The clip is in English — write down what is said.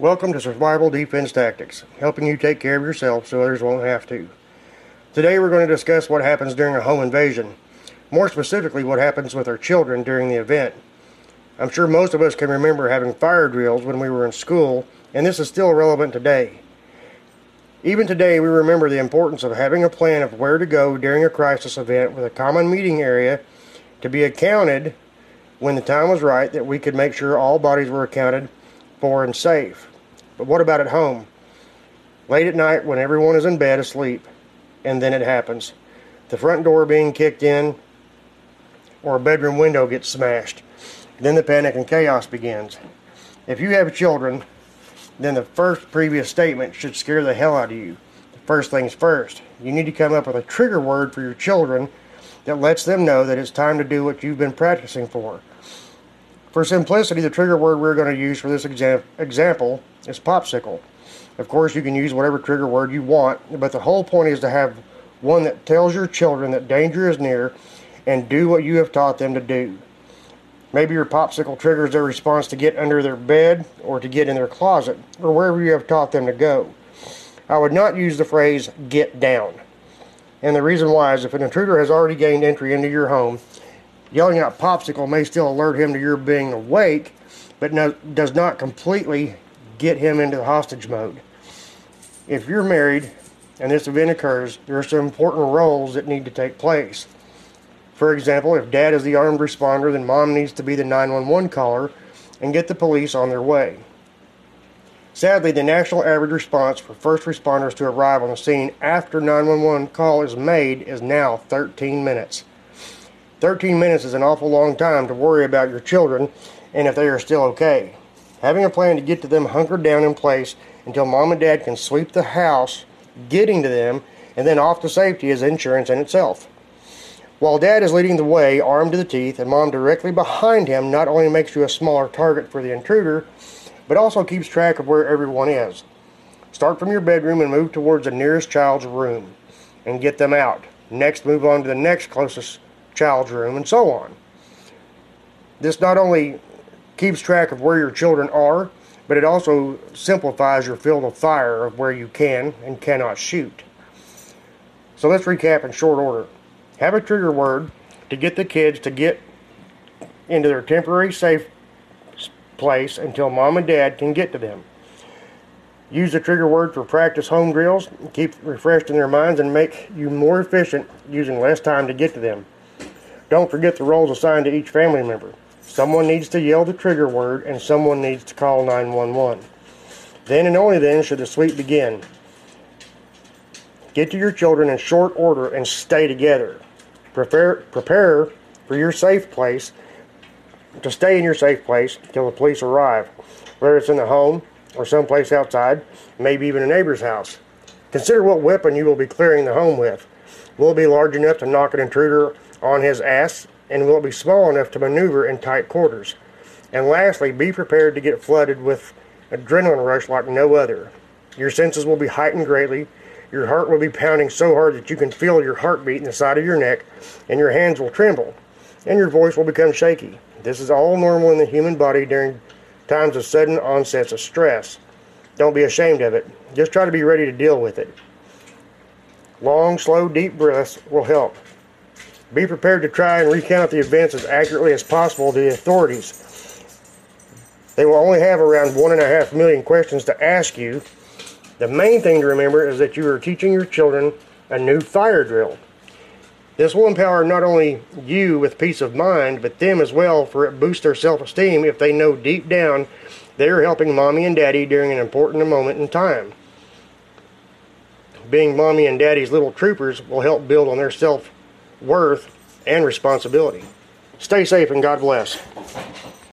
Welcome to Survival Defense Tactics, helping you take care of yourself so others won't have to. Today we're going to discuss what happens during a home invasion, more specifically what happens with our children during the event. I'm sure most of us can remember having fire drills when we were in school, and this is still relevant today. Even today, we remember the importance of having a plan of where to go during a crisis event with a common meeting area to be accounted when the time was right that we could make sure all bodies were accounted for and safe. But what about at home? Late at night when everyone is in bed asleep, and then it happens. The front door being kicked in, or a bedroom window gets smashed. Then the panic and chaos begins. If you have children, then the first previous statement should scare the hell out of you. First things first, you need to come up with a trigger word for your children that lets them know that it's time to do what you've been practicing for. For simplicity, the trigger word we're going to use for this exam- example is popsicle. Of course, you can use whatever trigger word you want, but the whole point is to have one that tells your children that danger is near and do what you have taught them to do. Maybe your popsicle triggers their response to get under their bed or to get in their closet or wherever you have taught them to go. I would not use the phrase get down. And the reason why is if an intruder has already gained entry into your home, yelling out popsicle may still alert him to your being awake, but no, does not completely get him into the hostage mode. If you're married and this event occurs, there are some important roles that need to take place. For example, if dad is the armed responder, then mom needs to be the 911 caller and get the police on their way. Sadly, the national average response for first responders to arrive on the scene after 911 call is made is now 13 minutes. 13 minutes is an awful long time to worry about your children and if they are still okay. Having a plan to get to them hunkered down in place until mom and dad can sweep the house, getting to them, and then off to safety is insurance in itself. While dad is leading the way, armed to the teeth, and mom directly behind him not only makes you a smaller target for the intruder, but also keeps track of where everyone is. Start from your bedroom and move towards the nearest child's room and get them out. Next, move on to the next closest child's room, and so on. This not only keeps track of where your children are, but it also simplifies your field of fire of where you can and cannot shoot. So let's recap in short order. Have a trigger word to get the kids to get into their temporary safe place until mom and dad can get to them. Use the trigger word for practice home drills, keep refreshed in their minds, and make you more efficient using less time to get to them. Don't forget the roles assigned to each family member. Someone needs to yell the trigger word, and someone needs to call 911. Then and only then should the sweep begin. Get to your children in short order and stay together. Prepare, prepare for your safe place to stay in your safe place until the police arrive, whether it's in the home or someplace outside, maybe even a neighbor's house. Consider what weapon you will be clearing the home with. Will it be large enough to knock an intruder on his ass, and will be small enough to maneuver in tight quarters? And lastly, be prepared to get flooded with adrenaline rush like no other. Your senses will be heightened greatly. Your heart will be pounding so hard that you can feel your heartbeat in the side of your neck, and your hands will tremble, and your voice will become shaky. This is all normal in the human body during times of sudden onsets of stress. Don't be ashamed of it. Just try to be ready to deal with it. Long, slow, deep breaths will help. Be prepared to try and recount the events as accurately as possible to the authorities. They will only have around one and a half million questions to ask you. The main thing to remember is that you are teaching your children a new fire drill. This will empower not only you with peace of mind, but them as well, for it boosts their self esteem if they know deep down they are helping mommy and daddy during an important moment in time. Being mommy and daddy's little troopers will help build on their self worth and responsibility. Stay safe and God bless.